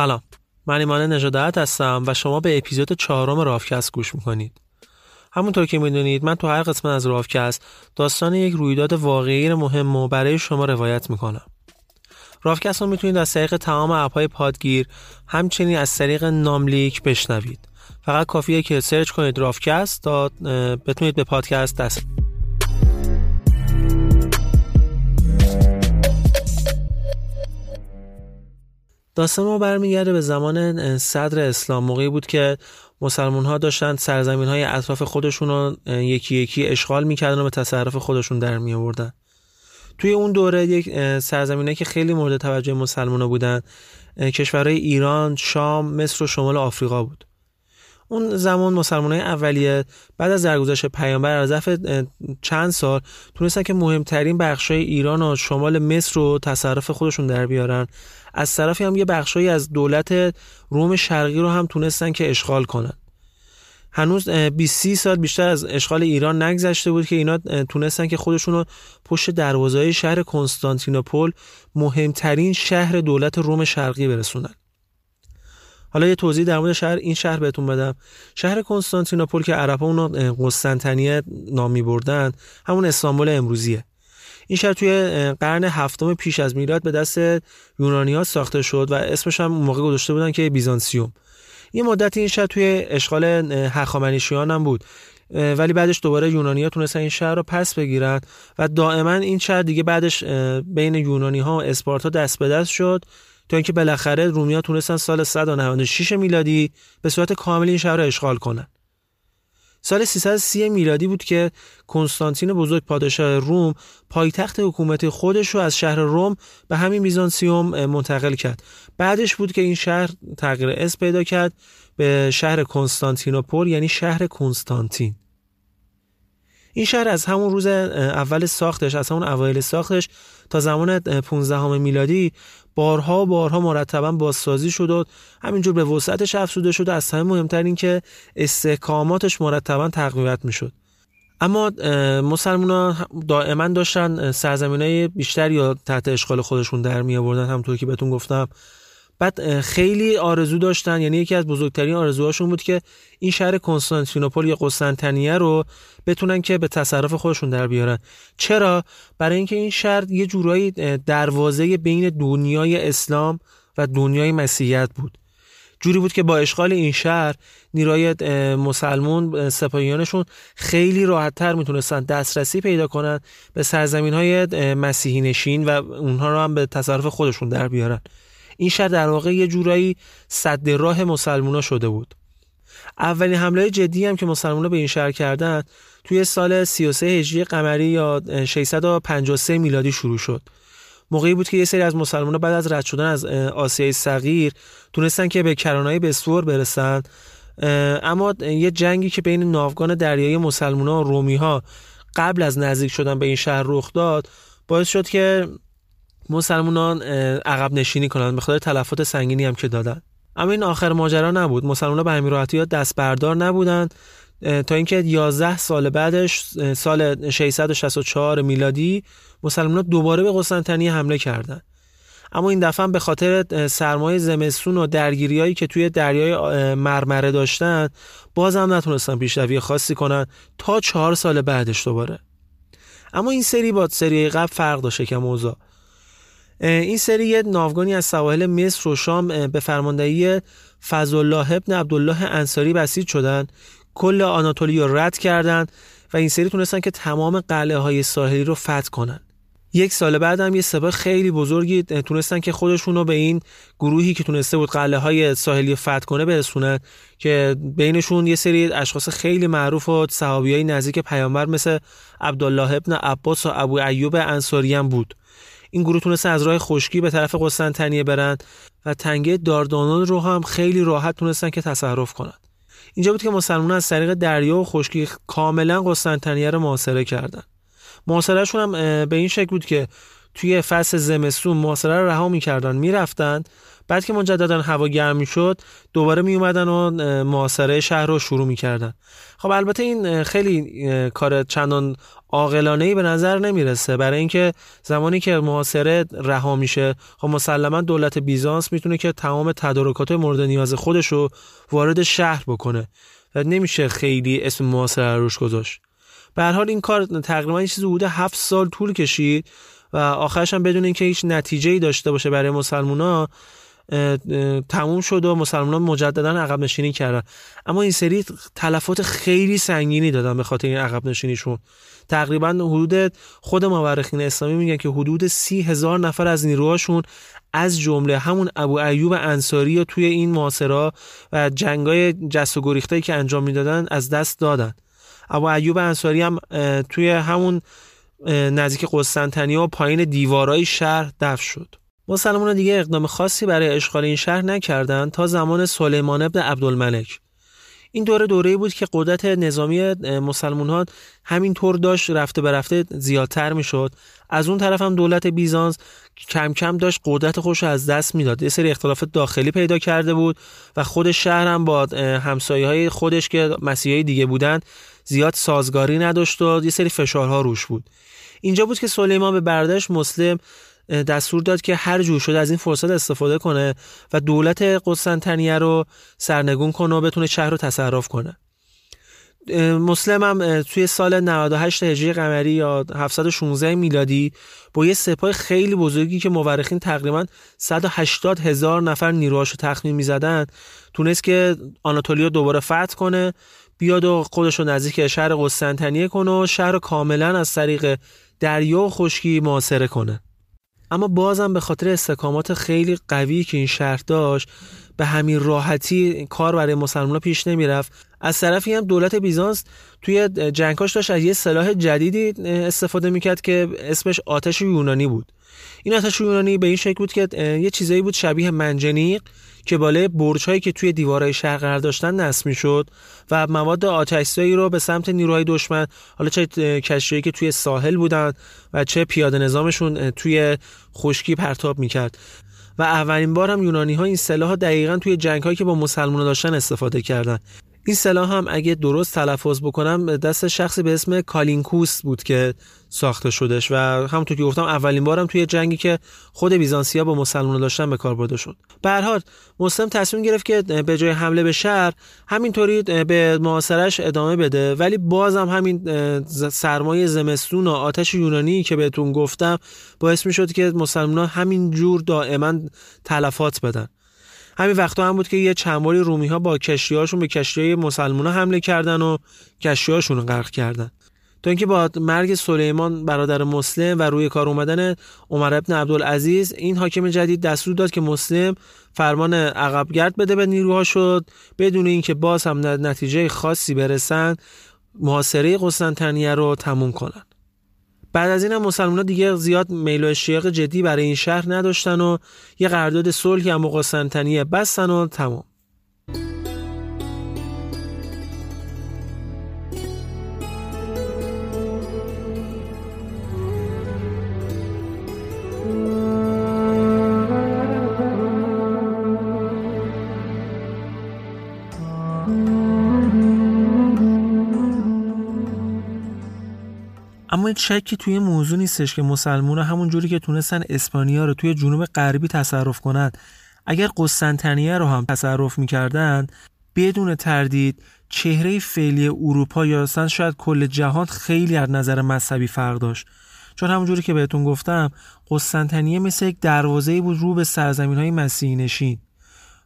سلام. من ایمان نژادت هستم و شما به اپیزود چهارم رافکست گوش می‌کنید. همونطور که می‌دونید من تو هر قسمت از رافکست داستان یک رویداد واقعی مهم و برای شما روایت می‌کنم. رافکست رو می‌تونید از طریق تمام اپهای پادگیر همچنین از طریق ناملیک بشنوید. فقط کافیه که سرچ کنید رافکست تا بتونید به پادکست دست داستان ما برمیگرده به زمان صدر اسلام. موقعی بود که مسلمون ها داشتن سرزمین های اطراف خودشون رو یکی یکی اشغال می‌کردن و به تصرف خودشون در می آوردن توی اون دوره یک سرزمینه که خیلی مورد توجه مسلمان ها بودن کشورهای ایران، شام، مصر و شمال آفریقا بود. اون زمان مسلمان های اولیه بعد از درگذشت پیامبر از ظرف چند سال تونستن که مهمترین بخش ایران و شمال مصر رو تصرف خودشون در بیارن. از طرفی هم یه بخشایی از دولت روم شرقی رو هم تونستن که اشغال کنن. هنوز 20 سال بیشتر از اشغال ایران نگذشته بود که اینا تونستن که خودشون رو پشت دروازه شهر کنستانتینوپل مهمترین شهر دولت روم شرقی برسونن. حالا یه توضیح در مورد شهر این شهر بهتون بدم. شهر کنستانتینوپل که عربا اونو قسطنطنیه نامی بردن همون استانبول امروزیه. این شهر توی قرن هفتم پیش از میلاد به دست یونانیا ساخته شد و اسمش هم موقع گذاشته بودن که بیزانسیوم. یه مدت این شهر توی اشغال هخامنشیان هم بود. ولی بعدش دوباره یونانیا تونستن این شهر رو پس بگیرن و دائما این شهر دیگه بعدش بین یونانی ها و اسپارتا دست به دست شد. تا اینکه بالاخره رومیا تونستن سال 196 میلادی به صورت کامل این شهر رو اشغال کنن. سال 330 میلادی بود که کنستانتین بزرگ پادشاه روم پایتخت حکومت خودش رو از شهر روم به همین بیزانسیوم منتقل کرد. بعدش بود که این شهر تغییر اسم پیدا کرد به شهر کنستانتینوپول یعنی شهر کنستانتین. این شهر از همون روز اول ساختش از همون اوایل ساختش تا زمان 15 میلادی بارها بارها مرتبا بازسازی شد و همینجور به وسعتش افزوده شد از همه مهمتر این که استحکاماتش مرتبا تقویت می‌شد. اما مسلمان دائما داشتن سرزمین های بیشتر یا تحت اشغال خودشون در می آوردن همطور که بهتون گفتم. بعد خیلی آرزو داشتن یعنی یکی از بزرگترین آرزوهاشون بود که این شهر کنستانتینوپل یا قسطنطنیه رو بتونن که به تصرف خودشون در بیارن. چرا؟ برای اینکه این شهر یه جورایی دروازه بین دنیای اسلام و دنیای مسیحیت بود. جوری بود که با اشغال این شهر نیروی مسلمون سپاهیانشون خیلی راحتتر می‌تونستن دسترسی پیدا کنن به سرزمین های مسیحی نشین و اونها رو هم به تصرف خودشون در بیارن. این شهر در واقع یه جورایی صد راه مسلمونا شده بود. اولین حمله جدی هم که مسلمونا به این شهر کردن توی سال 33 هجری قمری یا 653 میلادی شروع شد. موقعی بود که یه سری از مسلمان بعد از رد شدن از آسیای صغیر تونستن که به کرانای بسور برسن. اما یه جنگی که بین ناوگان دریایی مسلمان و رومی ها قبل از نزدیک شدن به این شهر رخ داد باعث شد که مسلمانان عقب نشینی کنند به خاطر تلفات سنگینی هم که دادن. اما این آخر ماجرا نبود. مسلمان به همین راحتی دست بردار نبودند تا اینکه 11 سال بعدش سال 664 میلادی مسلمان دوباره به قسطنطنیه حمله کردند اما این دفعه به خاطر سرمایه زمستون و درگیریایی که توی دریای مرمره داشتن باز هم نتونستن پیشروی خاصی کنن تا چهار سال بعدش دوباره. اما این سری با سری قبل فرق داشته که موضوع این سری یه ناوگانی از سواحل مصر و شام به فرماندهی فضلالله ابن عبدالله انصاری بسیج شدن. کل آناتولی رو رد کردند و این سری تونستن که تمام قلعه های ساحلی رو فتح کنن. یک سال بعد هم یه سپاه خیلی بزرگی تونستن که خودشون رو به این گروهی که تونسته بود قلعه های ساحلی فتح کنه برسونن که بینشون یه سری اشخاص خیلی معروف و صحابی های نزدیک پیامبر مثل عبدالله ابن عباس و ابو ایوب انصاری هم بود. این گروه تونسته از راه خشکی به طرف قسطنطنیه برن و تنگه داردانان رو هم خیلی راحت تونستن که تصرف کنن. اینجا بود که مسلمان از طریق دریا و خشکی کاملا قسطنطنیه رو محاصره کردن. محاصرهشون هم به این شکل بود که توی فصل زمستون محاصره رو رها می‌کردن می‌رفتن بعد که مجددا هوا گرم می‌شد دوباره می اومدن و محاصره شهر رو شروع می‌کردن. خب البته این خیلی کار چندان عاقلانه ای به نظر نمی‌رسه. برای اینکه زمانی که محاصره رها میشه خب مسلما دولت بیزانس می‌تونه که تمام تدارکات مورد نیاز خودش رو وارد شهر بکنه. و نمیشه خیلی اسم محاصره روش گذاشت. به هر حال این کار تقریبا چیزی بوده هفت سال طول کشید و آخرش هم بدون اینکه هیچ نتیجه ای داشته باشه برای مسلمونا تموم شد و مسلمان مجددا عقب نشینی کردن. اما این سری تلفات خیلی سنگینی دادن به خاطر این عقب نشینیشون. تقریبا حدود خود مورخین اسلامی میگن که حدود سی هزار نفر از نیروهاشون از جمله همون ابو ایوب انصاری و توی این معاصرا و جنگای جست و که انجام می‌دادن از دست دادن. ابو ایوب انصاری هم توی همون نزدیک قسطنطنیه و پایین دیوارای شهر دفن شد. مسلمان دیگه اقدام خاصی برای اشغال این شهر نکردند تا زمان سلیمان ابن عبدالملک. این دوره دوره بود که قدرت نظامی مسلمان ها همین طور داشت رفته به رفته زیادتر می‌شد. از اون طرف هم دولت بیزانس کم کم داشت قدرت خودش از دست می‌داد. یه سری اختلاف داخلی پیدا کرده بود و خود شهر هم با همسایه های خودش که مسیحی دیگه بودن زیاد سازگاری نداشت و یه سری فشارها روش بود. اینجا بود که سلیمان به برداشت مسلم دستور داد که هر جور شده از این فرصت استفاده کنه و دولت قسطنطنیه رو سرنگون کنه و بتونه شهر رو تصرف کنه. مسلم هم توی سال 98 هجری قمری یا 716 میلادی با یه سپاه خیلی بزرگی که مورخین تقریبا 180 هزار نفر نیروهاشو تخمین می‌زدن تونست که آناتولیا دوباره فتح کنه بیاد و خودش رو نزدیک شهر قسطنطنیه کنه و شهر رو کاملا از طریق دریا و خشکی معاصره کنه. اما بازم به خاطر استحکامات خیلی قوی که این شهر داشت به همین راحتی کار برای مسلمان پیش نمی‌رفت. از طرفی هم دولت بیزانس توی جنگاش داشت از یه سلاح جدیدی استفاده می‌کرد که اسمش آتش یونانی بود. این آتش یونانی به این شکل بود که یه چیزایی بود شبیه منجنیق که بالای برج هایی که توی دیوارهای شهر قرار داشتن نصب می‌شد و مواد آتشزایی رو به سمت نیروهای دشمن حالا چه کشتیایی که توی ساحل بودن و چه پیاده نظامشون توی خشکی پرتاب می‌کرد. و اولین بار هم یونانی ها این سلاح دقیقا توی جنگ هایی که با مسلمان داشتن استفاده کردن. این سلاح هم اگه درست تلفظ بکنم دست شخصی به اسم کالینکوس بود که ساخته شدش و همونطور که گفتم اولین بارم توی جنگی که خود بیزانسیا با مسلمان داشتن به کار برده شد. به هر مسلم تصمیم گرفت که به جای حمله به شهر همینطوری به معاصرش ادامه بده. ولی بازم همین سرمایه زمستون و آتش یونانی که بهتون گفتم باعث می شد که مسلمان همین جور دائما تلفات بدن. همین وقتا هم بود که یه چند باری رومی ها با کشتی هاشون به کشتی مسلمان حمله کردن و کشتی هاشون غرق کردن. تا اینکه با مرگ سلیمان برادر مسلم و روی کار اومدن عمر ابن عبدالعزیز این حاکم جدید دستور داد که مسلم فرمان عقبگرد بده به نیروها شد. بدون اینکه باز هم نتیجه خاصی برسن محاصره قسطنطنیه رو تموم کنن. بعد از این هم مسلمان دیگه زیاد میل و اشتیاق جدی برای این شهر نداشتن و یه قرارداد صلحی هم قسطنطنیه بستن و تمام. اما شکی توی موضوع نیستش که مسلمون همون جوری که تونستن اسپانیا رو توی جنوب غربی تصرف کنند. اگر قسطنطنیه رو هم تصرف می‌کردن بدون تردید چهره فعلی اروپا یا اصلا شاید کل جهان خیلی از نظر مذهبی فرق داشت. چون همونجوری که بهتون گفتم قسطنطنیه مثل یک دروازه بود رو به سرزمین های مسیحی نشین.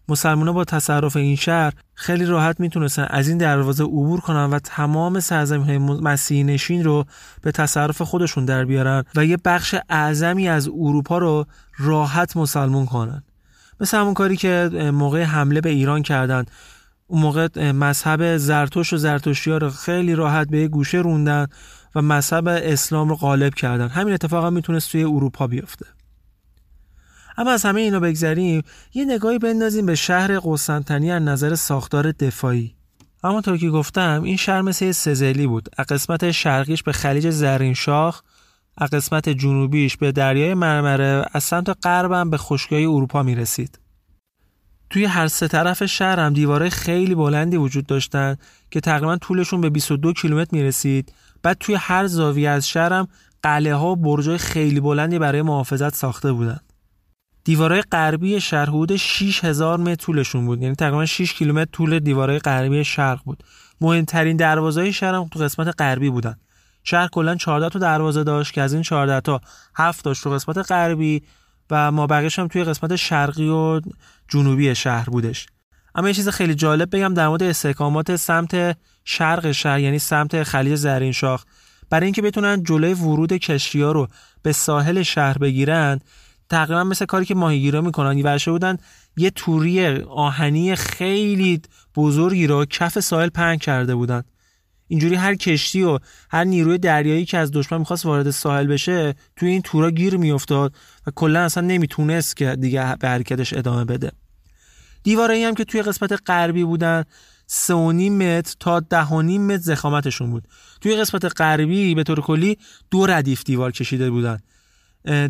مسلمان با تصرف این شهر خیلی راحت می‌تونستن از این دروازه عبور کنن و تمام سرزمین های مسیحی نشین رو به تصرف خودشون در بیارن و یه بخش اعظمی از اروپا رو راحت مسلمون کنن. مثل همون کاری که موقع حمله به ایران کردن. اون موقع مذهب زرتوش و زرتشتی ها رو خیلی راحت به گوشه روندن و مذهب اسلام رو غالب کردن. همین اتفاق هم می‌تونست توی اروپا بیفته. اما از همه اینا بگذریم یه نگاهی بندازیم به شهر قسطنطنیه از نظر ساختار دفاعی تا که گفتم این شهر مثل سزلی بود از قسمت شرقیش به خلیج زرین شاخ از قسمت جنوبیش به دریای مرمره از سمت غربم به خشکی اروپا می رسید. توی هر سه طرف شهر هم دیواره خیلی بلندی وجود داشتن که تقریبا طولشون به 22 کیلومتر می رسید. بعد توی هر زاویه از شهر هم قلعه ها برجای خیلی بلندی برای محافظت ساخته بودن. دیوارهای غربی شهر حدود 6000 متر طولشون بود. یعنی تقریبا 6 کیلومتر طول دیوارهای غربی شرق بود. مهمترین دروازه شهر هم تو قسمت غربی بودن. شهر کلا 14 تا دروازه داشت که از این 14 تا 7 داشت تو قسمت غربی و ما بقیش هم توی قسمت شرقی و جنوبی شهر بودش. اما یه چیز خیلی جالب بگم در مورد استحکامات سمت شرق شهر یعنی سمت خلیج زرین شاخ برای اینکه بتونن جلوی ورود کشتی ها رو به ساحل شهر بگیرن تقریبا مثل کاری که ماهیگیرا می‌کنن. ورشه بودن یه توری آهنی خیلی بزرگی رو کف ساحل پنگ کرده بودن. اینجوری هر کشتی و هر نیروی دریایی که از دشمن می‌خواست وارد ساحل بشه توی این تورا گیر میافتاد و کلا اصلا نمی‌تونست که دیگه به حرکتش ادامه بده. دیوارایی هم که توی قسمت غربی بودن سه متر تا ده متر زخامتشون بود. توی قسمت غربی به طور کلی دو ردیف دیوار کشیده بودن.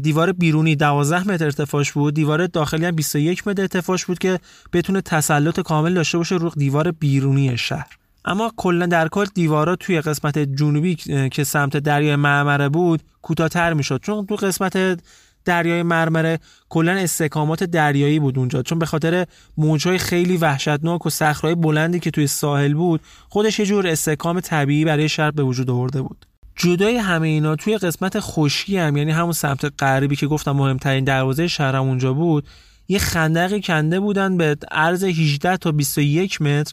دیوار بیرونی 12 متر ارتفاعش بود. دیوار داخلی هم 21 متر ارتفاعش بود که بتونه تسلط کامل داشته باشه رو دیوار بیرونی شهر. اما کلا در کل دیوارا توی قسمت جنوبی که سمت دریای مرمره بود کوتاه‌تر می‌شد. چون تو قسمت دریای مرمره کلا استحکامات دریایی بود اونجا. چون به خاطر موجهای خیلی وحشتناک و صخره‌های بلندی که توی ساحل بود خودش یه جور استحکام طبیعی برای شهر به وجود آورده بود. جدای همه اینا توی قسمت خشکی هم یعنی همون سمت غربی که گفتم مهمترین دروازه شهرم اونجا بود یه خندقی کنده بودن به عرض 18 تا 21 متر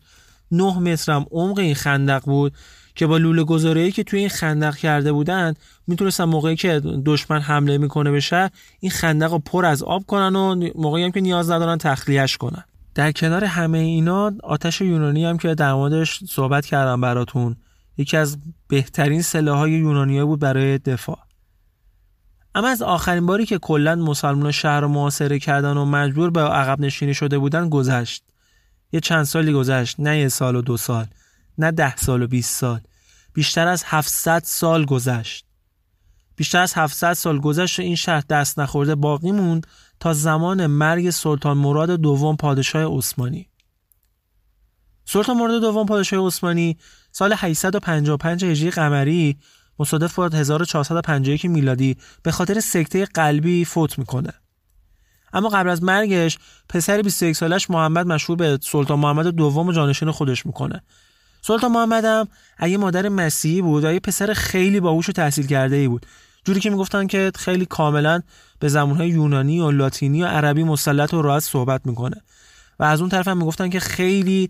9 متر. هم عمق این خندق بود که با لوله گذاری که توی این خندق کرده بودن می‌تونستن موقعی که دشمن حمله می‌کنه به شهر این خندق رو پر از آب کنن و موقعی هم که نیاز ندارن تخلیهش کنن. در کنار همه اینا آتش یونانی هم که در موردش صحبت کردم براتون. یکی از بهترین سلاحهای یونانیا بود برای دفاع. اما از آخرین باری که کلا مسلمان شهر رو محاصره کردن و مجبور به عقب نشینی شده بودن گذشت. یه چند سالی گذشت نه یه سال و دو سال نه ده سال و 20 سال. بیشتر از 700 سال گذشت. بیشتر از 700 سال گذشت و این شهر دست نخورده باقی موند تا زمان مرگ سلطان مراد دوم پادشاه عثمانی. سلطان مراد دوم پادشاه عثمانی سال 855 هجری قمری مصادف با 1451 میلادی به خاطر سکته قلبی فوت می‌کنه. اما قبل از مرگش پسر 21 سالش محمد مشهور به سلطان محمد دوم جانشین خودش می‌کنه. سلطان محمد هم اگه مادر مسیحی بود و یه پسر خیلی باهوش و تحصیل کرده ای بود. جوری که می‌گفتن که خیلی کاملا به زمانهای یونانی و لاتینی و عربی مسلط و راحت صحبت می‌کنه. و از اون طرف هم می‌گفتن که خیلی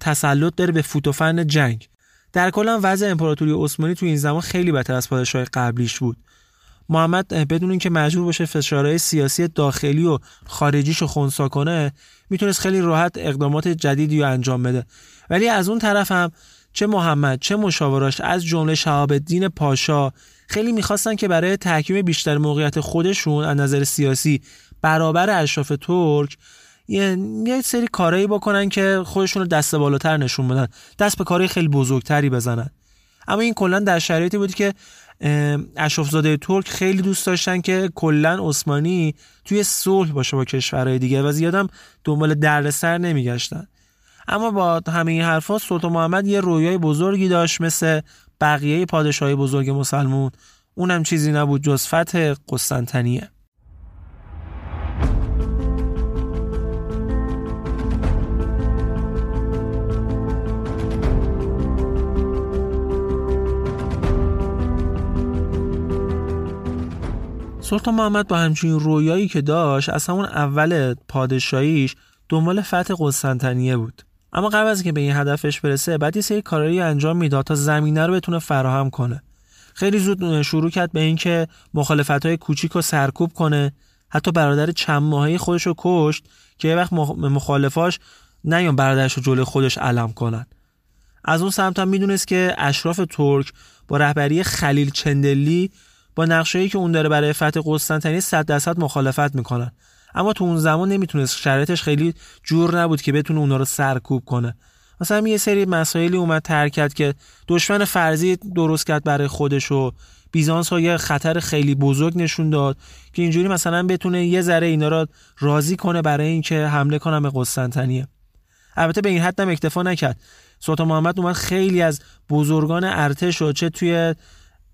تسلط داره به فوت فن جنگ. در کل وضع امپراتوری عثمانی تو این زمان خیلی بهتر از پادشاه قبلیش بود. محمد بدون اینکه مجبور باشه فشارهای سیاسی داخلی و خارجیشو خونسا کنه می‌تونست خیلی راحت اقدامات جدیدی رو انجام بده. ولی از اون طرف هم چه محمد چه مشاوراش از جمله شهاب الدین پاشا خیلی می‌خواستن که برای تحکیم بیشتر موقعیت خودشون از نظر سیاسی برابر اشراف ترک یه, یه سری کارایی بکنن که خودشون رو دست بالاتر نشون بدن. دست به کارهای خیلی بزرگتری بزنن. اما این کلا در شرایطی بود که اشرافزاده ترک خیلی دوست داشتن که کلا عثمانی توی صلح باشه با کشورهای دیگه و زیادم دنبال دردسر نمیگشتن. اما با همه این حرفا سلطان محمد یه رویای بزرگی داشت مثل بقیه پادشاهی بزرگ مسلمون. اونم چیزی نبود جز فتح قسطنطنیه. سلطان محمد با همچین رویایی که داشت از همون اول پادشاهیش دنبال فتح قسطنطنیه بود. اما قبل از که به این هدفش برسه بعد یه سری کارایی انجام می‌داد تا زمینه رو بتونه فراهم کنه. خیلی زود شروع کرد به اینکه مخالفت های کوچیک رو سرکوب کنه. حتی برادر چند ماهی خودش رو کشت که یه وقت مخالفاش نیان برادرش رو جلوی خودش علم کنن. از اون سمت هم می‌دونست که اشراف ترک با رهبری خلیل چندلی با نقشه‌ای که اون داره برای فتح قسطنطنیه 100 درصد مخالفت می‌کنن اما تو اون زمان نمی‌تونست شرایطش خیلی جور نبود که بتونه اونا رو سرکوب کنه. مثلا یه سری مسائلی اومد ترک که دشمن فرضی درست کرد برای خودش و بیزانس ها یه خطر خیلی بزرگ نشون داد که اینجوری مثلا بتونه یه ذره اینا را راضی کنه برای اینکه حمله کنه به قسطنطنیه. البته به این حد هم اکتفا نکرد. سلطان محمد اومد خیلی از بزرگان ارتش و چه توی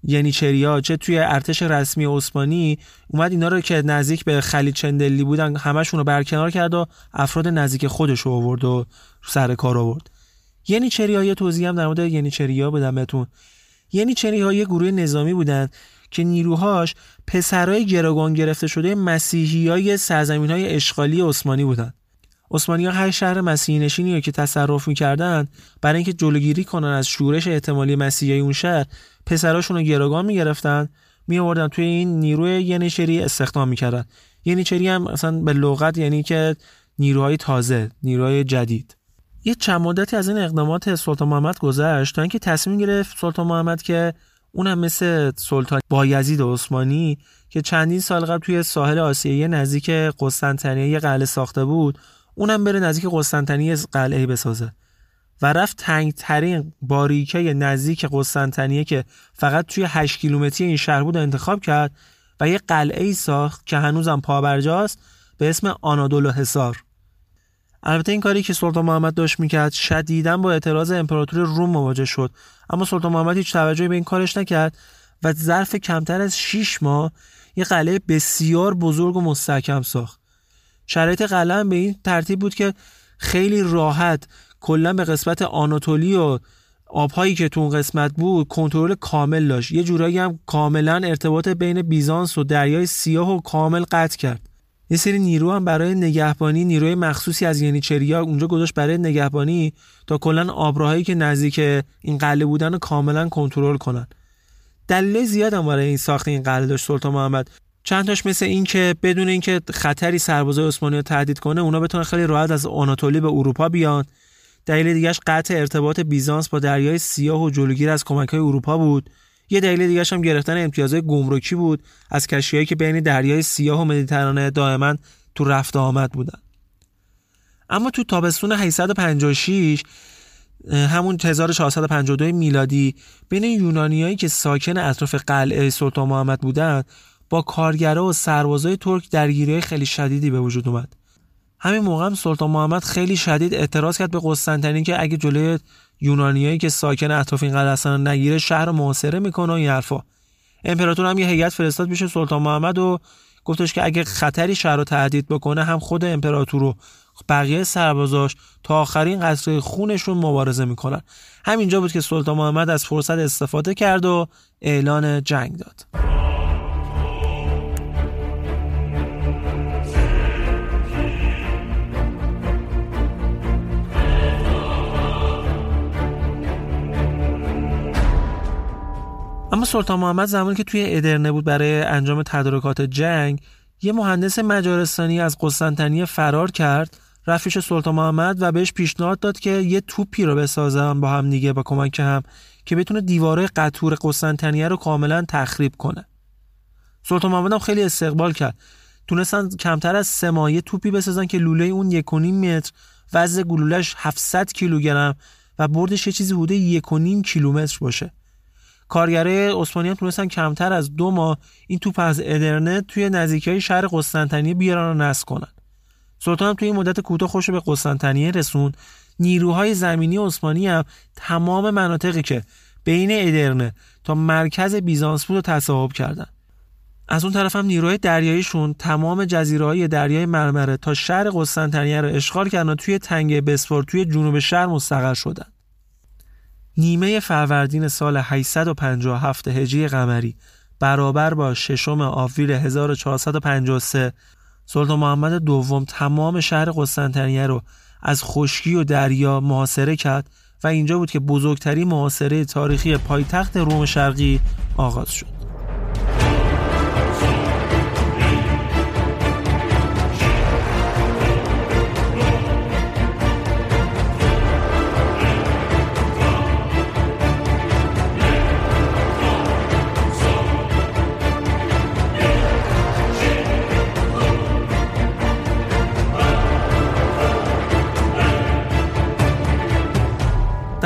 یعنی چریا چه توی ارتش رسمی عثمانی اومد اینا رو که نزدیک به خلیل چندلی بودن همشون رو برکنار کرد و افراد نزدیک خودش رو آورد و سر کار آورد. یعنی چریا یه توضیح هم در مورد یعنی چریا بدم بهتون. یعنی چریا یه گروه نظامی بودن که نیروهاش پسرای گروگان گرفته شده مسیحی های اشغالی عثمانی بودن. عثمانی ها هر شهر مسیحی نشینی که تصرف می‌کردن برای اینکه جلوگیری کنن از شورش احتمالی مسیحی اون شهر پسراشون رو گروگان می‌گرفتن می آوردن توی این نیروی ینیچری استخدام می‌کردن. ینیچری هم اصلا به لغت یعنی که نیروهای تازه نیروهای جدید. یه چند مدتی از این اقدامات سلطان محمد گذشت تا اینکه تصمیم گرفت سلطان محمد که اونم مثل سلطان بایزید عثمانی که چندین سال قبل توی ساحل آسیایی نزدیک قسطنطنیه یه قلعه ساخته بود اونم بره نزدیک قسطنطنیه قلعه بسازه. و رفت تنگترین باریکه نزدیک قسطنطنیه که فقط توی 8 کیلومتری این شهر بود انتخاب کرد و یه قلعه ای ساخت که هنوزم پابرجاست به اسم آنادولو حصار البته این کاری که سلطان محمد داشت می‌کرد شدیدا با اعتراض امپراتور روم مواجه شد. اما سلطان محمد هیچ توجهی به این کارش نکرد و ظرف کمتر از 6 ماه یه قلعه بسیار بزرگ و مستحکم ساخت. شرایط قلعه به این ترتیب بود که خیلی راحت کلا به قسمت آناتولی و آبهایی که تو اون قسمت بود کنترل کامل داشت. یه جورایی هم کاملا ارتباط بین بیزانس و دریای سیاه و کامل قطع کرد. یه سری نیرو هم برای نگهبانی نیروی مخصوصی از ینیچریا اونجا گذاشت برای نگهبانی تا کلا آبراهایی که نزدیک این قلعه بودن رو کاملا کنترل کنن. دلیل زیاد هم برای این ساخت این قلعه داشت سلطان محمد. چند تاش مثل این که بدون اینکه خطری سربازای عثمانی رو تهدید کنه اونا بتونن خیلی راحت از آناتولی به اروپا بیان. دلیل دیگهش قطع ارتباط بیزانس با دریای سیاه و جلوگیری از کمک های اروپا بود. یه دلیل دیگه هم گرفتن امتیازهای گمرکی بود از کشتیهایی که بین دریای سیاه و مدیترانه دائما تو رفت آمد بودن. اما تو تابستون 856 همون 1452 میلادی بین یونانیایی که ساکن اطراف قلعه سلطان محمد بودند با کارگرا و سربازای ترک درگیری خیلی شدیدی به وجود اومد. همین موقع هم سلطان محمد خیلی شدید اعتراض کرد به قسطنطنیه که اگه جلوی یونانیایی که ساکن اطراف این قلعه هستن نگیره شهر محاصره می‌کنه و این حرفا. امپراتور هم یه هیئت فرستاد میشه سلطان محمد و گفتش که اگه خطری شهر رو تهدید بکنه هم خود امپراتور و بقیه سربازاش تا آخرین قطره خونشون مبارزه می‌کنن. همینجا بود که سلطان محمد از فرصت استفاده کرد و اعلان جنگ داد. سلطان محمد زمانی که توی ادرنه بود برای انجام تدارکات جنگ یه مهندس مجارستانی از قسطنطنیه فرار کرد رفیش سلطان محمد و بهش پیشنهاد داد که یه توپی رو بسازن با هم دیگه با کمک هم که بتونه دیواره قطور قسطنطنیه رو کاملا تخریب کنه. سلطان محمد هم خیلی استقبال کرد. تونستن کمتر از سه مایه توپی بسازن که لوله اون یک متر وزن گلولش 700 کیلوگرم و بردش یه چیزی حدود یک کیلومتر باشه. کارگرای عثمانی هم تونستن کمتر از دو ماه این توپ از ادرنه توی نزدیکی های شهر قسطنطنیه بیارن و نصب کنن. سلطان هم توی این مدت کوتاه خوش به قسطنطنیه رسون نیروهای زمینی عثمانی هم تمام مناطقی که بین ادرنه تا مرکز بیزانس بود رو تصاحب کردن. از اون طرف هم نیروهای دریاییشون تمام جزیره های دریای مرمره تا شهر قسطنطنیه رو اشغال کردن و توی تنگه بسفور توی جنوب شهر مستقر شدن. نیمه فروردین سال 857 هجری قمری برابر با ششم آوریل 1453 سلطان محمد دوم تمام شهر قسطنطنیه رو از خشکی و دریا محاصره کرد و اینجا بود که بزرگترین محاصره تاریخی پایتخت روم شرقی آغاز شد.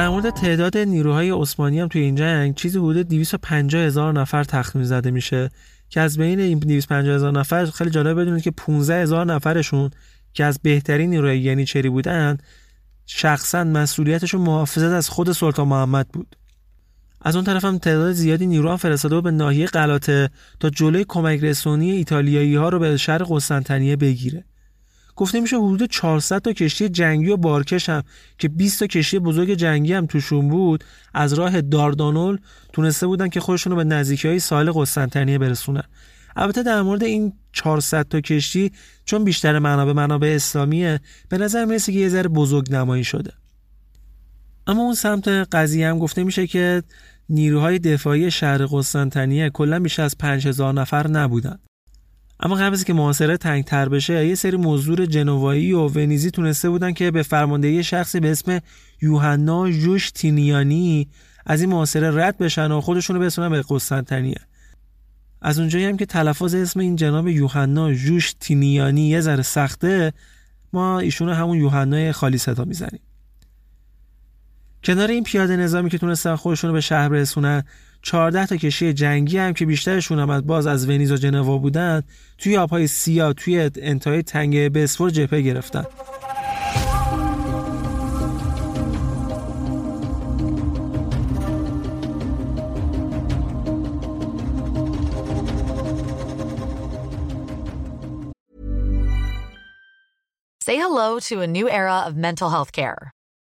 در مورد تعداد نیروهای عثمانی هم توی این جنگ چیزی حدود 250 هزار نفر تخمین زده میشه که از بین این 250 هزار نفر خیلی جالب بدونید که 15 هزار نفرشون که از بهترین نیروهای یعنی چری بودن شخصا مسئولیتشون محافظت از خود سلطان محمد بود. از اون طرف هم تعداد زیادی نیرو هم فرستاده به ناحیه قلاته تا جلوی کمک رسونی ایتالیایی ها رو به شهر قسطنطنیه بگیره. گفته میشه حدود 400 تا کشتی جنگی و بارکش هم که 20 تا کشتی بزرگ جنگی هم توشون بود از راه داردانول تونسته بودن که خودشون به نزدیکی های ساحل قسطنطنیه برسونن. البته در مورد این 400 تا کشتی چون بیشتر منابع منابع اسلامیه به نظر می‌رسه که یه ذره بزرگ نمایی شده. اما اون سمت قضیه هم گفته میشه که نیروهای دفاعی شهر قسطنطنیه کلا بیش از 5000 نفر نبودن. اما قبل از که محاصره تنگتر بشه یه سری مزدور جنوایی و ونیزی تونسته بودن که به فرماندهی شخصی به اسم یوحنا جوش تینیانی از این محاصره رد بشن و خودشون رو برسونن به قسطنطنیه. از اونجایی هم که تلفظ اسم این جناب یوحنا جوش تینیانی یه ذره سخته ما ایشون همون یوحنای خالی صدا می‌زنیم. کنار این پیاده نظامی که تونستن خودشون رو به شهر برسونن 14 تا کشتی جنگی هم که بیشترشون هم از باز از ونیز و جنوا بودن توی آبهای سیاه توی انتهای تنگه بسفور جبهه گرفتن Say hello to a new era of mental health care.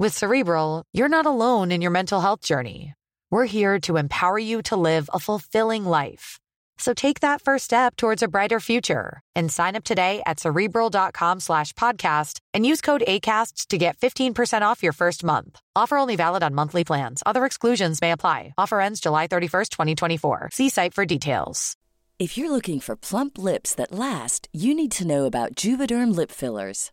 With Cerebral, you're not alone in your mental health journey. We're here to empower you to live a fulfilling life. So take that first step towards a brighter future and sign up today at cerebral.com slash podcast and use code ACasts to get 15% off your first month. Offer only valid on monthly plans. Other exclusions may apply. Offer ends July 31st, 2024. See site for details. If you're looking for plump lips that last, you need to know about Juvederm lip fillers.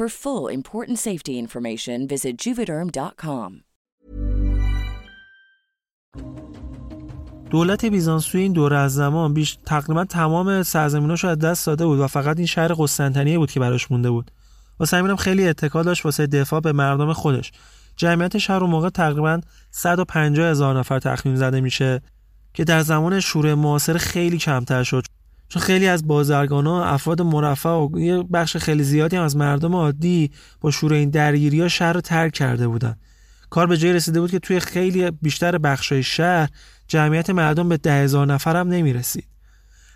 For full important safety information, visit juvederm.com. دولت بیزانس توی این دوره از زمان بیش تقریبا تمام سرزمیناشو از دست داده بود و فقط این شهر قسطنطنیه بود که براش مونده بود. واسه همینم خیلی اتکا داشت واسه دفاع به مردم خودش. جمعیت شهر اون موقع تقریبا 150 هزار نفر تخمین زده میشه که در زمان شوره معاصر خیلی کمتر شد چون خیلی از بازرگان ها افراد مرفع و یه بخش خیلی زیادی هم از مردم عادی با شوره این درگیری ها شهر رو ترک کرده بودن. کار به جای رسیده بود که توی خیلی بیشتر بخشای شهر جمعیت مردم به ده هزار نفر هم نمی رسید.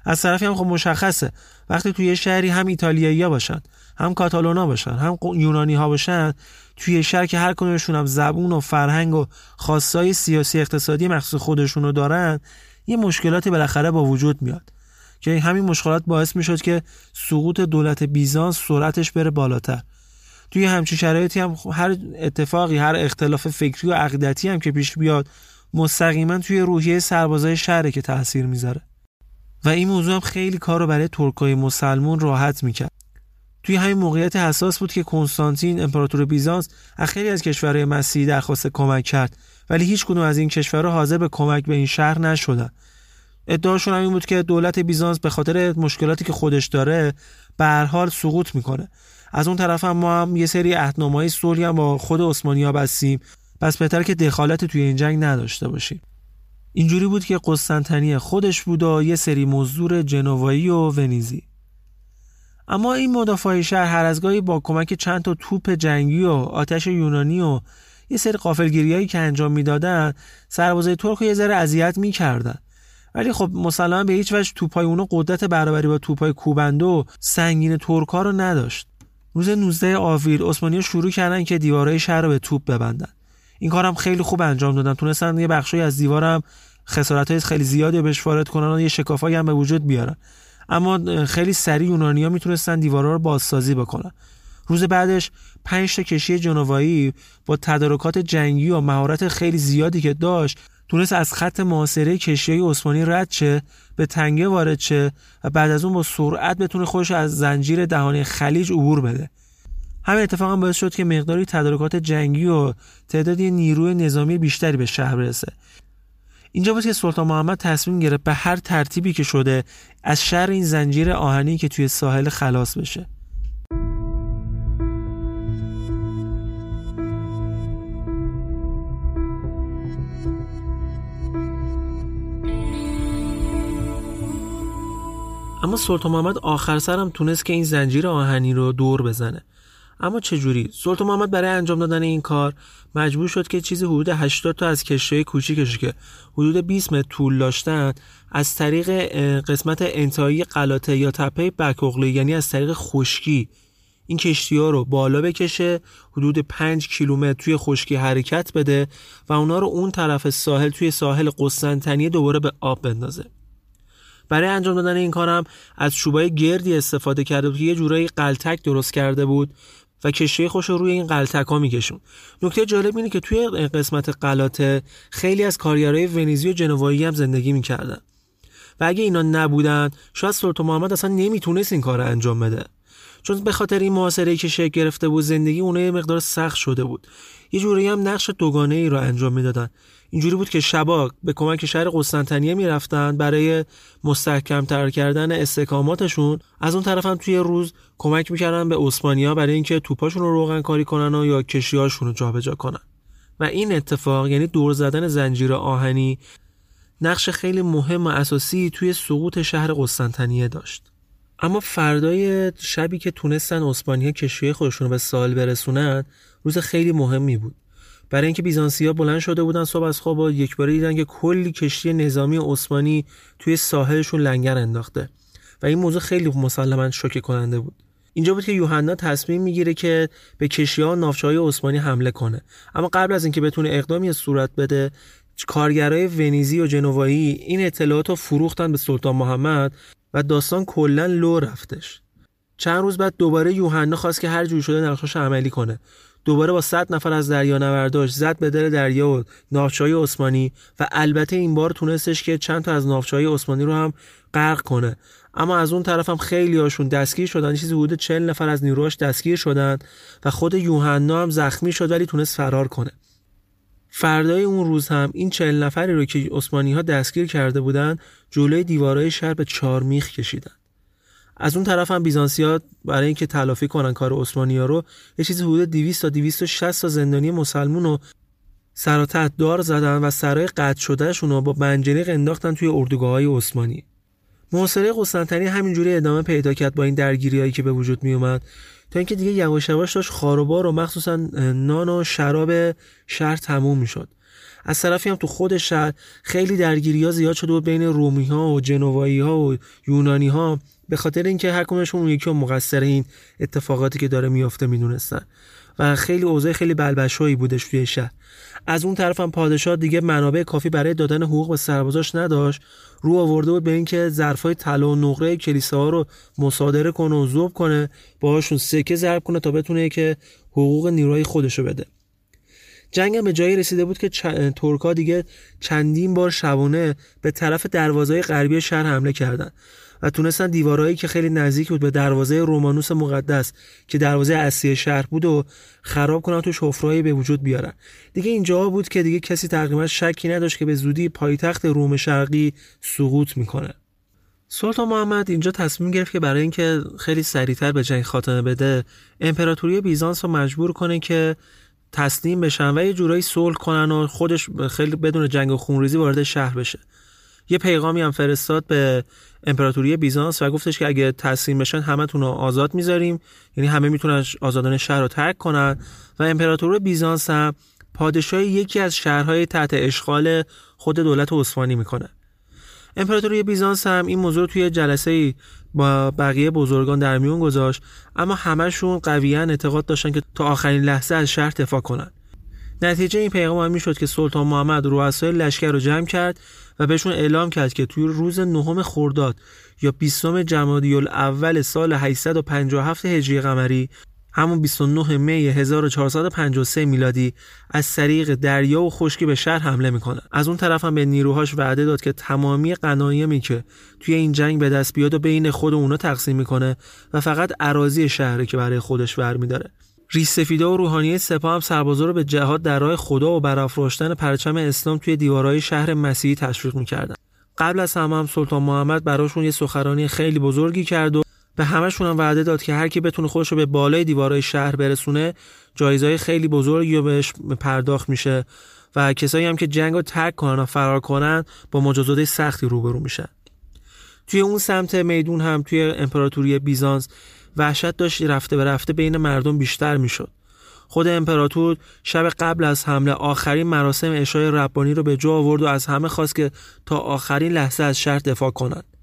از طرفی هم خب مشخصه. وقتی توی شهری هم ایتالیایی باشن هم کاتالونا باشن هم یونانی ها باشن توی شهر که هر کدومشون هم زبون و فرهنگ و خاصای سیاسی اقتصادی مخصوص خودشون رو دارن یه مشکلاتی بالاخره با وجود میاد. که همین مشکلات باعث می‌شد که سقوط دولت بیزانس سرعتش بره بالاتر. توی همچین شرایطی هم هر اتفاقی هر اختلاف فکری و عقیدتی هم که پیش بیاد مستقیما توی روحیه سربازای شهره که تاثیر می‌ذاره. و این موضوع هم خیلی کار رو برای ترکای مسلمون راحت می‌کرد. توی همین موقعیت حساس بود که کنستانتین امپراتور بیزانس از خیلی از کشورهای مسیحی درخواست کمک کرد ولی هیچ کدوم از این کشورها حاضر به کمک به این شهر نشدن. ادعاشون هم این بود که دولت بیزانس به خاطر مشکلاتی که خودش داره به هر حال سقوط می‌کنه. از اون طرف هم ما هم یه سری عهدنامه‌های صلحی هم با خود عثمانی‌ها بستیم. پس بهتر که دخالت توی این جنگ نداشته باشیم. اینجوری بود که قسطنطنیه خودش بود و یه سری مزدور جنوایی و ونیزی. اما این مدافع شهر هر از گاهی با کمک چند تا توپ جنگی و آتش یونانی و یه سری قافلگیریایی که انجام می‌دادن سربازای ترک یه ذره اذیت می‌کردن. ولی خب مسلما به هیچ وجه توپای اونو قدرت برابری با توپای کوبنده و سنگین ترکا رو نداشت. روز 19 آوریل عثمانی شروع کردن که دیوارهای شهر رو به توپ ببندن. این کارم خیلی خوب انجام دادن. تونستن یه بخشی از دیوارم خسارت خیلی زیادی بهش وارد کنن و یه شکافایی هم به وجود بیارن. اما خیلی سریع یونانیا می‌تونستن دیوارا رو بازسازی بکنن. روز بعدش پنج تا کشتی جنوایی با تدارکات جنگی و مهارت خیلی زیادی که داشت تونست از خط محاصره کشتی عثمانی رد شه به تنگه وارد شه و بعد از اون با سرعت بتونه خودش از زنجیر دهانه خلیج عبور بده. همین اتفاق هم باعث شد که مقداری تدارکات جنگی و تعدادی نیروی نظامی بیشتری به شهر برسه. اینجا بود که سلطان محمد تصمیم گرفت به هر ترتیبی که شده از شر این زنجیر آهنی که توی ساحل خلاص بشه. اما سلطان محمد آخر سرم تونست که این زنجیر آهنی رو دور بزنه. اما چجوری؟ سلطان محمد برای انجام دادن این کار مجبور شد که چیزی حدود 80 تا از کشتی کوچیکش که حدود 20 متر طول داشتن از طریق قسمت انتهایی قلاته یا تپه بکوغلی یعنی از طریق خشکی. این کشتی ها رو بالا بکشه حدود 5 کیلومتر توی خشکی حرکت بده و اونا رو اون طرف ساحل توی ساحل قسطنطنیه دوباره به آب بندازه. برای انجام دادن این کارم از چوبای گردی استفاده کرده بود که یه جورایی قلتک درست کرده بود و کشتی خوش رو روی این قلتک ها میکشون. نکته جالب اینه که توی قسمت قلاته خیلی از کارگرای ونیزی و جنوایی هم زندگی می‌کردن. و اگه اینا نبودن شاید سلطان محمد اصلا نمی‌تونست این کار انجام بده. چون به خاطر این محاصره که شکل گرفته بود زندگی اونها یه مقدار سخت شده بود. یه جوری هم نقش دوگانه ای رو انجام می‌دادن. اینجوری بود که شبا به کمک شهر قسطنطنیه می‌رفتن برای مستحکم تر کردن استحکاماتشون. از اون طرف هم توی روز کمک می‌کردن به اسپانیا برای اینکه توپاشون رو روغن کاری کنن و یا کشیهاشون رو جابجا کنن. و این اتفاق یعنی دور زدن زنجیر آهنی نقش خیلی مهم و اساسی توی سقوط شهر قسطنطنیه داشت. اما فردای شبی که تونستن اسپانیا کشتی خودشون رو به سال برسونن روز خیلی مهمی بود. برای اینکه بیزانسیا بلند شده بودن صبح از خواب و یک باره دیدن که کلی کشتی نظامی عثمانی توی ساحلشون لنگر انداخته. و این موضوع خیلی مسلما شوکه کننده بود. اینجا بود که یوحنا تصمیم می‌گیره که به کشی‌ها و ناوچه‌های عثمانی حمله کنه. اما قبل از اینکه بتونه اقدامی صورت بده کارگرای ونیزی و جنوایی این اطلاعات رو فروختن به سلطان محمد و داستان کلا لو رفتش. چند روز بعد دوباره یوحنا خواست که هر جور شده نقشاش عملی کنه. دوباره با 100 نفر از دریا نورداش زد به دل دریا و ناوچه‌های عثمانی و البته این بار تونستش که چند تا از ناوچه‌های عثمانی رو هم غرق کنه. اما از اون طرف هم خیلی هاشون دستگیر شدن. چیزی حدود 40 نفر از نیروهاش دستگیر شدن و خود یوحنا هم زخمی شد ولی تونست فرار کنه. فردای اون روز هم این 40 نفری رو که عثمانی ها دستگیر کرده بودن جلوی دیوارهای شهر به چهار میخ کشیدن. از اون طرف هم بیزانسیا برای اینکه تلافی کنن کار عثمانی ها رو یه چیزی حدود 200 تا 260 تا زندانی مسلمون رو سر دار زدن و سرای قطع شدهشون رو با منجنیق انداختن توی اردوگاه های عثمانی. محاصره قسطنطنیه همینجوری ادامه پیدا کرد با این درگیریایی که به وجود می اومد تا اینکه دیگه یواش یواش داشت خاروبار و مخصوصا نان و شراب شهر تموم می‌شد. از طرفی هم تو خود شهر خیلی درگیری ها زیاد شده بود بین رومی ها و جنوایی ها و یونانی ها به خاطر اینکه هر کدومشون اون یکی مقصر این اتفاقاتی که داره میافته می‌دونستن. و خیلی اوضاع خیلی بلبشویی بودش توی شهر. از اون طرف هم پادشاه دیگه منابع کافی برای دادن حقوق به سربازاش نداشت. رو آورده بود به اینکه ظرفای طلا و نقره کلیساها رو مصادره کنه و ذوب کنه باهاشون سکه ضرب کنه تا بتونه که حقوق نیروهای خودشو بده. جنگ هم به جایی رسیده بود که ترکا دیگه چندین بار شبانه به طرف دروازه غربی شهر حمله کردند و تونستن دیوارهایی که خیلی نزدیک بود به دروازه رومانوس مقدس که دروازه اصلی شهر بود و خراب کنن توش حفرهایی به وجود بیارن. دیگه اینجا بود که دیگه کسی تقریبا شکی نداشت که به زودی پایتخت روم شرقی سقوط می‌کنه. سلطان محمد اینجا تصمیم گرفت که برای اینکه خیلی سریعتر به جنگ خاتمه بده امپراتوری بیزانس رو مجبور کنه که تسلیم بشن و یه جورایی صلح کنن و خودش خیلی بدون جنگ و خونریزی وارد شهر بشه. یه پیغامی هم فرستاد به امپراتوری بیزانس و گفتش که اگه تسلیم بشن همتون رو آزاد می‌ذاریم. یعنی همه می‌تونن آزادانه شهر رو ترک کنن. و امپراتور بیزانس هم پادشاه یکی از شهرهای تحت اشغال خود دولت عثمانی می‌کنه. امپراتوری بیزانس هم این موضوع توی جلسه با بقیه بزرگان در میون گذاشت اما همشون قویا اعتقاد داشتن که تا آخرین لحظه از شهر دفاع کنن. نتیجه این پیغام هم می‌شد که سلطان محمد رؤسای لشکر رو جمع کرد و بهشون اعلام کرد که توی روز نهم خرداد یا 20 جمادی الاول سال 857 هجری قمری همون 29 می 1453 میلادی از طریق دریا و خشکی به شهر حمله می‌کنه. از اون طرف هم به نیروهاش وعده داد که تمامی غنایمی که توی این جنگ به دست بیاد و بین خود اونا تقسیم می‌کنه و فقط اراضی شهره که برای خودش ور میداره. ریسفیده و روحانیت سپاه هم سربازا رو به جهاد در راه خدا و برافراشتن پرچم اسلام توی دیوارهای شهر مسیحی تشویق می‌کردن. قبل از همه هم سلطان محمد براشون یه سخرانی خیلی بزرگی کرد و به همشون هم وعده داد که هر کی بتونه خودش رو به بالای دیوارهای شهر برسونه جایزهای خیلی بزرگی رو بهش پرداخت میشه و کسایی هم که جنگ رو ترک کنن و فرار کنن با مجازات سختی روبرو میشن. توی اون سمت میدون هم توی امپراتوری بیزانس وحشت داشت رفته به رفته بین مردم بیشتر می‌شد. خود امپراتور شب قبل از حمله آخرین مراسم اشای ربانی رو به جا آورد و از همه خواست که تا آخرین لحظه از شهر دفاع کنند.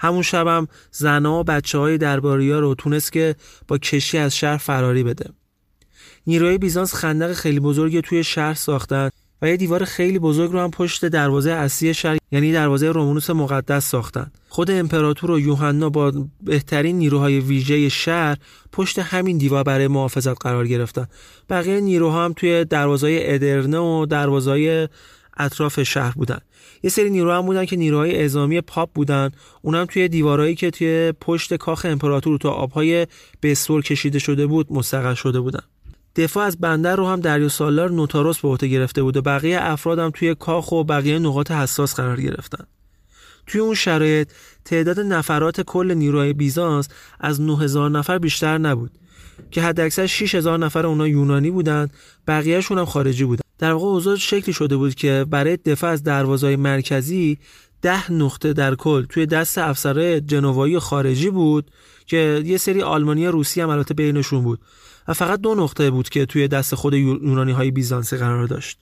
همون شبم زنها و بچه های درباری ها رو تونست که با کشی از شهر فراری بده. نیروی بیزانس خندق خیلی بزرگی توی شهر ساختن و یه دیوار خیلی بزرگ رو هم پشت دروازه اصلی شهر یعنی دروازه رومانوس مقدس ساختن. خود امپراتور و یوحنا با بهترین نیروهای ویژه شهر پشت همین دیوار برای محافظت قرار گرفتن. بقیه نیروها هم توی دروازه ادرنه و دروازه اطراف شهر بودن. یه سری نیرو هم بودن که نیروهای اعزامی پاپ بودن. اونم توی دیوارهایی که توی پشت کاخ امپراتور تا آبهای بسور کشیده شده بود مستقر شده بودن. دفاع از بندر رو هم دریا سالار نوتاروس به عهده گرفته بود و بقیه افراد هم توی کاخ و بقیه نقاط حساس قرار گرفتن. توی اون شرایط تعداد نفرات کل نیروهای بیزانس از 9000 نفر بیشتر نبود که حداکثر 6000 نفر اونا یونانی بودند بقیهشون هم خارجی بودن. در واقع اوضاع شکلی شده بود که برای دفاع از دروازهای مرکزی ده نقطه در کل توی دست افسرهای جنوایی خارجی بود که یه سری آلمانی روسی هم البته بینشون بود. و فقط دو نقطه بود که توی دست خود یونانی های بیزانسی قرار داشت.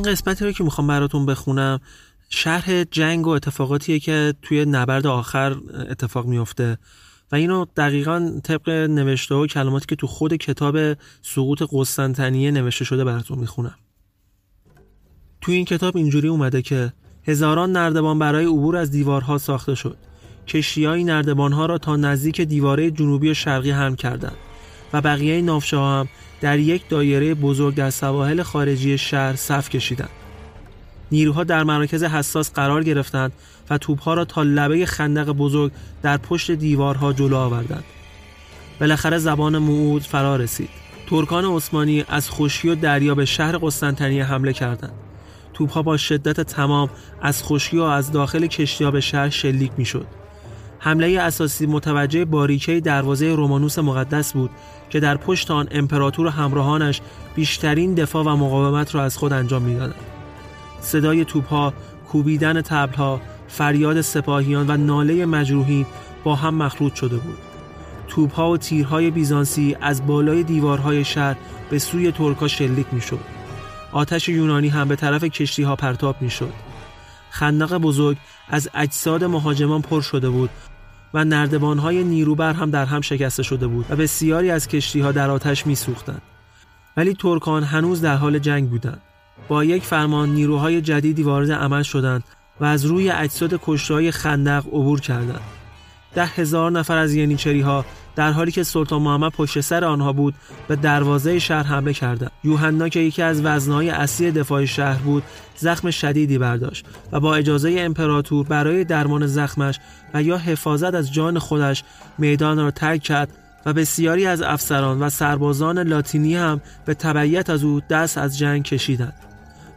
این قسمتی رو که می‌خوام براتون بخونم شرح جنگ و اتفاقاتیه که توی نبرد آخر اتفاق میفته و اینو دقیقا طبق نوشته و کلماتی که تو خود کتاب سقوط قسطنطنیه نوشته شده براتون می‌خونم. تو این کتاب اینجوری اومده که هزاران نردبان برای عبور از دیوارها ساخته شد. کشتیهای نردبانها را تا نزدیک دیواره جنوبی و شرقی هم کردند و بقیه نافشه هم در یک دایره بزرگ در سواحل خارجی شهر صف کشیدند. نیروها در مراکز حساس قرار گرفتند و توپها را تا لبه خندق بزرگ در پشت دیوارها جلو آوردند. بالاخره زبان موعود فرا رسید. ترکان عثمانی از خشکی و دریا به شهر قسطنطنیه حمله کردند. توپها با شدت تمام از خشکی و از داخل کشتیها به شهر شلیک می‌شد. حمله اساسی متوجه باریکه دروازه رومانوس مقدس بود که در پشت آن امپراتور و همراهانش بیشترین دفاع و مقاومت را از خود انجام می‌دادند صدای توپها کوبیدن تبلها فریاد سپاهیان و ناله مجروحین با هم مخلوط شده بود. توپها و تیرهای بیزانسی از بالای دیوارهای شهر به سوی ترکا شلیک می‌شد. آتش یونانی هم به طرف کشتی ها پرتاب می‌شد. خندق بزرگ از اجساد مهاجمان پر شده بود و نردبان های نیروبر هم در هم شکسته شده بود و بسیاری از کشتی ها در آتش می سوختند. ولی ترکان هنوز در حال جنگ بودند. با یک فرمان نیروهای جدیدی وارد عمل شدند و از روی اجساد کشتهای خندق عبور کردند. ده هزار نفر از ینیچری ها در حالی که سلطان محمد پشت سر آنها بود به دروازه شهر حمله کردند. یوحنا که یکی از وزنهای اصلی دفاع شهر بود زخم شدیدی برداشت و با اجازه امپراتور برای درمان زخمش و یا حفاظت از جان خودش میدان را ترک کرد و بسیاری از افسران و سربازان لاتینی هم به تبعیت از او دست از جنگ کشیدند.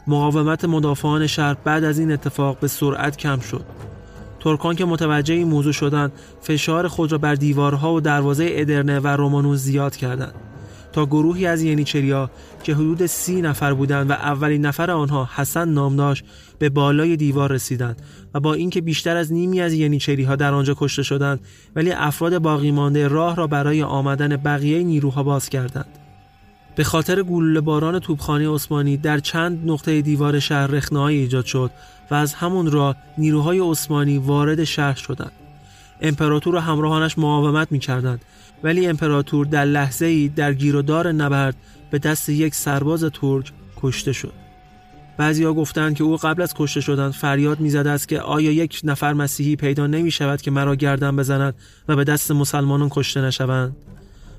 مقاومت مدافعان شهر بعد از این اتفاق به سرعت کم شد. ترکان که متوجه این موضوع شدند فشار خود را بر دیوارها و دروازه ادرنه و رومانوس زیاد کردند. تا گروهی از ینیچریا که حدود سی نفر بودند و اولین نفر آنها حسن نام داشت به بالای دیوار رسیدند و با اینکه بیشتر از نیمی از ینیچری ها در آنجا کشته شدند ولی افراد باقی مانده راه را برای آمدن بقیه نیروها باز کردند. به خاطر گلوله باران توپخانه عثمانی در چند نقطه دیوار شهر رخنه‌ای ایجاد شد و از همون را نیروهای عثمانی وارد شهر شدند. امپراتور و همراهانش مقاومت می‌کردند ولی امپراتور در لحظه ای در گیرودار نبرد به دست یک سرباز ترک کشته شد. بعضیا گفتند که او قبل از کشته شدن فریاد می‌زده است که آیا یک نفر مسیحی پیدا نمی شود که مرا گردن بزند و به دست مسلمانان کشته نشوند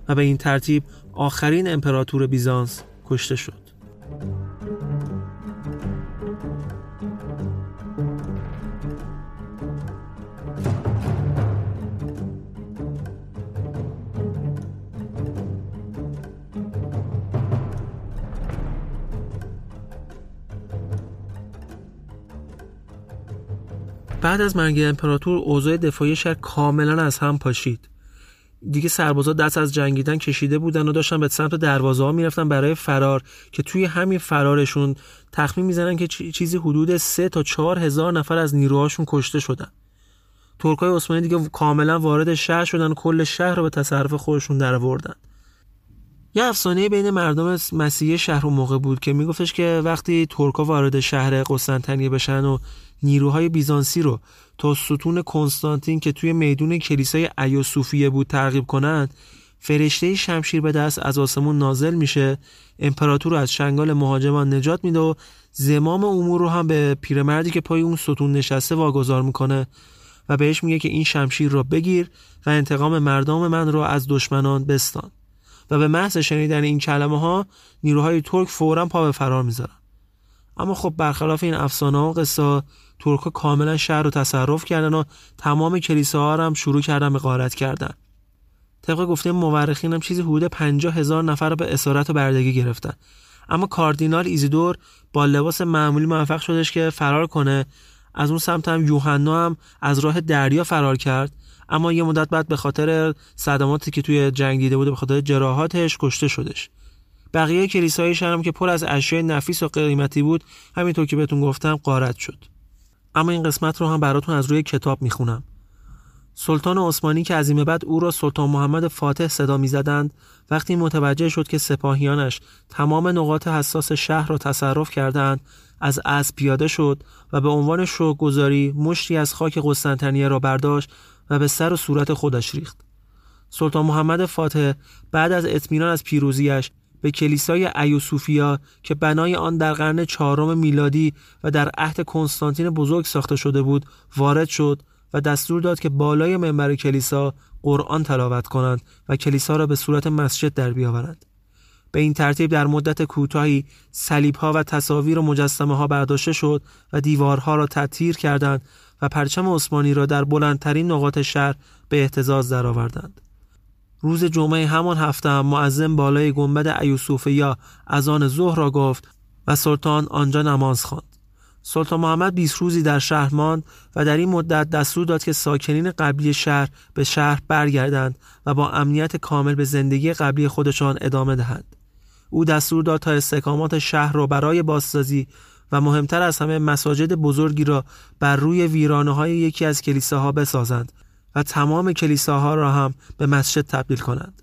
و به این ترتیب آخرین امپراتور بیزانس کشته شد. بعد از مرگ امپراتور اوضاع دفاعی شهر کاملا از هم پاشید دیگه سربازا دست از جنگیدن کشیده بودن و داشتن به سمت دروازه ها می‌رفتن برای فرار که توی همین فرارشون تخمین می‌زنن که چیزی حدود سه تا چهار هزار نفر از نیروهاشون کشته شدن. ترکای عثمانی دیگه کاملا وارد شهر شدن و کل شهر رو به تصرف خودشون در آوردن یه افسانه بین مردم مسیحی شهر و موقع بود که میگفتش که وقتی ترکا وارد شهر قسطنطنیه بشن و نیروهای بیزانسی رو تا ستون کنستانتین که توی میدون کلیسای ایوسوفیه بود ترغیب کنند فرشته شمشیر به دست از آسمون نازل میشه امپراتور رو از شنگال مهاجمان نجات میده و زمام امور رو هم به پیرمردی که پای اون ستون نشسته واگذار می‌کنه و بهش میگه که این شمشیر را بگیر و انتقام مردم من رو از دشمنان بستان. و به محض شنیدن این کلمه ها نیروهای ترک فورا پا به فرار می‌ذارن. اما خب برخلاف این افسانه و قصه ترکا کاملا شهر رو تصرف کردن و تمام کلیساها هم شروع کردن به غارت کردن. طبق گفته مورخین هم چیزی حدود 50 هزار نفر رو به اسارت و بردگی گرفتن. اما کاردینال ایزیدور با لباس معمولی موفق شدش که فرار کنه. از اون سمت هم یوحنا هم از راه دریا فرار کرد. اما یه مدت بعد به خاطر صدماتی که توی جنگ دیده بوده به خاطر جراحاتش کشته شدش. بقیه کلیسای شهرم که پر از اشیاء نفیس و قیمتی بود همینطور که بهتون گفتم قارت شد. اما این قسمت رو هم براتون از روی کتاب می‌خونم. سلطان عثمانی که از این بعد او را سلطان محمد فاتح صدا می‌زدند وقتی متوجه شد که سپاهیانش تمام نقاط حساس شهر را تصرف کردند از اسب پیاده شد و به عنوان گذاری مشتی از خاک قسطنطنیه را برداشت و به سر و صورت خودش ریخت سلطان محمد فاتح بعد از اطمینان از پیروزیش به کلیسای ایوسوفیا که بنای آن در قرن چهارم میلادی و در عهد کنستانتین بزرگ ساخته شده بود وارد شد و دستور داد که بالای منبر کلیسا قرآن تلاوت کنند و کلیسا را به صورت مسجد در بیاورند. به این ترتیب در مدت کوتاهی ها و تصاویر و مجسمه ها برداشته شد و دیوارها را تطهیر کردند پرچم عثمانی را در بلندترین نقاط شهر به احتزاز درآوردند. روز جمعه همان هفته هم معظم بالای گنبد ایوسوفیا از آن ظهر را گفت و سلطان آنجا نماز خواند. سلطان محمد 20 روزی در شهر ماند و در این مدت دستور داد که ساکنین قبلی شهر به شهر برگردند و با امنیت کامل به زندگی قبلی خودشان ادامه دهند. او دستور داد تا استحکامات شهر را برای بازسازی و مهمتر از همه مساجد بزرگی را بر روی ویرانه های یکی از کلیساها بسازند و تمام کلیساها را هم به مسجد تبدیل کنند.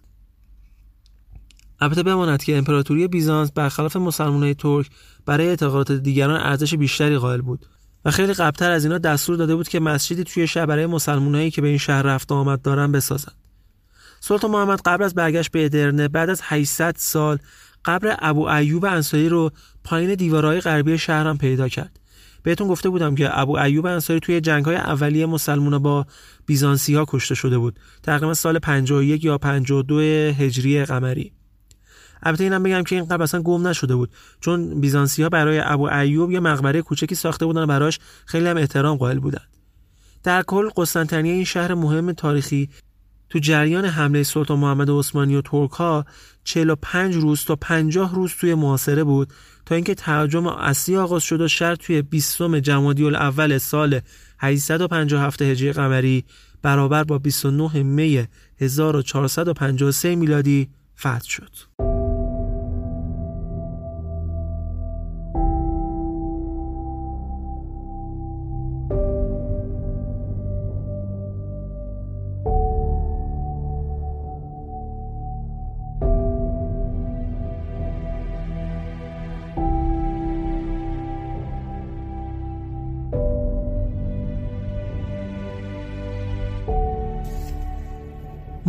البته بماند که امپراتوری بیزانس برخلاف مسلمانان ترک برای اعتقادات دیگران ارزش بیشتری قائل بود و خیلی قبلتر از اینا دستور داده بود که مسجدی توی شهر برای مسلمانایی که به این شهر رفت آمد دارن بسازند. سلطان محمد قبل از برگشت به ادرنه بعد از 800 سال قبر ابو ایوب انصاری رو پایین دیوارهای غربی شهرم پیدا کرد. بهتون گفته بودم که ابو ایوب انصاری توی جنگ های اولیه مسلمونا با بیزانسی ها کشته شده بود. تقریبا سال 51 یا 52 هجری قمری. البته اینم بگم که این قبل اصلا گم نشده بود چون بیزانسی ها برای ابو ایوب یه مقبره کوچکی ساخته بودن و براش خیلی هم احترام قائل بودن در کل قسطنطنیه این شهر مهم تاریخی تو جریان حمله سلطان محمد عثمانی و ترک ها 45 روز تا 50 روز توی محاصره بود تا اینکه ترجم اصلی آغاز شد و شهر توی 20 جمادی الاول سال 857 هجری قمری برابر با 29 می 1453 میلادی فتح شد.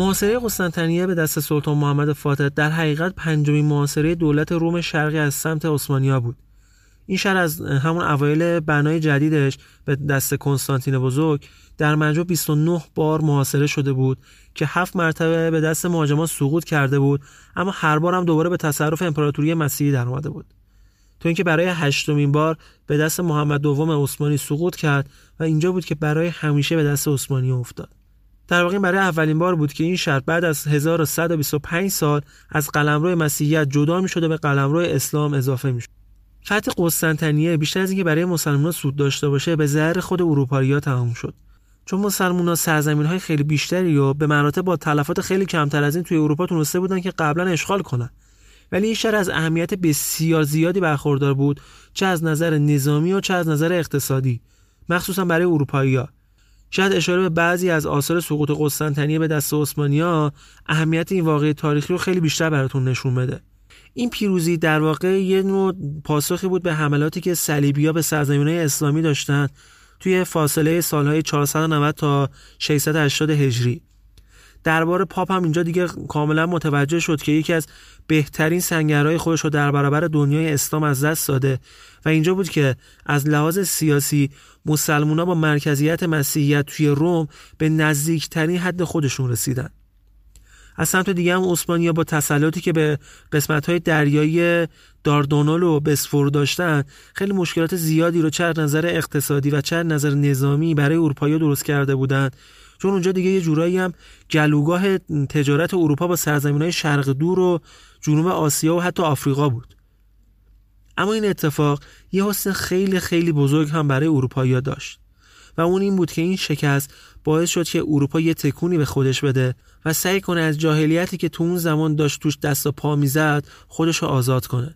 محاصره قسطنطنیه به دست سلطان محمد فاتح در حقیقت پنجمین محاصره دولت روم شرقی از سمت عثمانیا بود. این شهر از همون اوایل بنای جدیدش به دست کنستانتین بزرگ در مجموع 29 بار محاصره شده بود که هفت مرتبه به دست مهاجمان سقوط کرده بود اما هر بار هم دوباره به تصرف امپراتوری مسیحی در اومده بود. تو اینکه برای هشتمین بار به دست محمد دوم عثمانی سقوط کرد و اینجا بود که برای همیشه به دست عثمانی افتاد. در واقع برای اولین بار بود که این شهر بعد از 1125 سال از قلمرو مسیحیت جدا می شده به قلمرو اسلام اضافه می شد. فتح قسطنطنیه بیشتر از اینکه برای مسلمان سود داشته باشه به ضرر خود اروپایی ها تمام شد. چون مسلمان ها سرزمین های خیلی بیشتری و به مراتب با تلفات خیلی کمتر از این توی اروپا تونسته بودن که قبلا اشغال کنن. ولی این شهر از اهمیت بسیار زیادی برخوردار بود چه از نظر نظامی و چه از نظر اقتصادی مخصوصا برای اروپایی ها شاید اشاره به بعضی از آثار سقوط قسطنطنیه به دست عثمانیا اهمیت این واقعه تاریخی رو خیلی بیشتر براتون نشون بده. این پیروزی در واقع یه نوع پاسخی بود به حملاتی که صلیبی‌ها به سرزمین‌های اسلامی داشتن توی فاصله سالهای 490 تا 680 هجری. دربار پاپ هم اینجا دیگه کاملا متوجه شد که یکی از بهترین سنگرهای خودش رو در برابر دنیای اسلام از دست داده و اینجا بود که از لحاظ سیاسی مسلمونا با مرکزیت مسیحیت توی روم به نزدیکترین حد خودشون رسیدن. از سمت دیگه هم اسپانیا با تسلطی که به قسمت های دریایی داردونال و بسفور داشتن خیلی مشکلات زیادی رو چه نظر اقتصادی و چه نظر نظامی برای اروپایی درست کرده بودند چون اونجا دیگه یه جورایی هم گلوگاه تجارت اروپا با سرزمین های شرق دور و جنوب آسیا و حتی آفریقا بود. اما این اتفاق یه حسن خیلی خیلی بزرگ هم برای اروپایی داشت. و اون این بود که این شکست باعث شد که اروپا یه تکونی به خودش بده و سعی کنه از جاهلیتی که تو اون زمان داشت توش دست و پا می‌زد خودش رو آزاد کنه.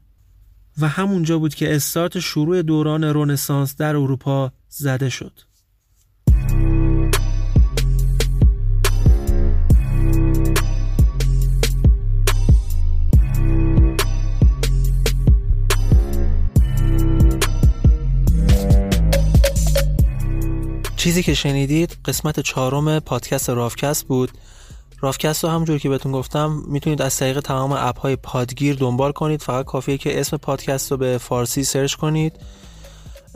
و همونجا بود که استارت شروع دوران رونسانس در اروپا زده شد. چیزی که شنیدید قسمت چهارم پادکست رافکست بود. رافکست رو همونجور که بهتون گفتم می‌تونید از طریق تمام app های پادگیر دنبال کنید. فقط کافیه که اسم پادکست رو به فارسی سرچ کنید.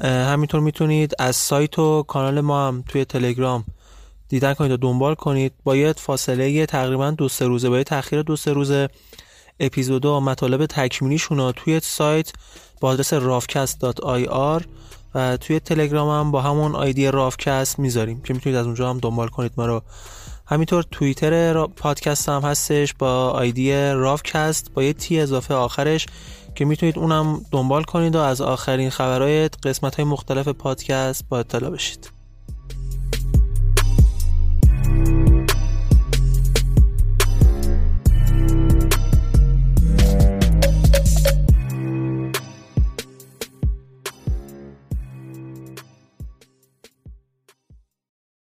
همینطور می‌تونید از سایت و کانال ما هم توی تلگرام دیدن کنید و دنبال کنید. باید فاصله تقریبا دو سه روزه باید تاخیر دو سه روزه اپیزود و مطالب تکمیلیشون توی سایت با آدرس rafcast.ir و توی تلگرام هم با همون آیدی رافکست می‌ذاریم که می‌تونید از اونجا هم دنبال کنید ما رو. همینطور توییتر پادکست هم هستش با آیدی رافکست با یه تی اضافه آخرش که می‌تونید اونم دنبال کنید و از آخرین خبرهای قسمت های مختلف پادکست با اطلاع بشید.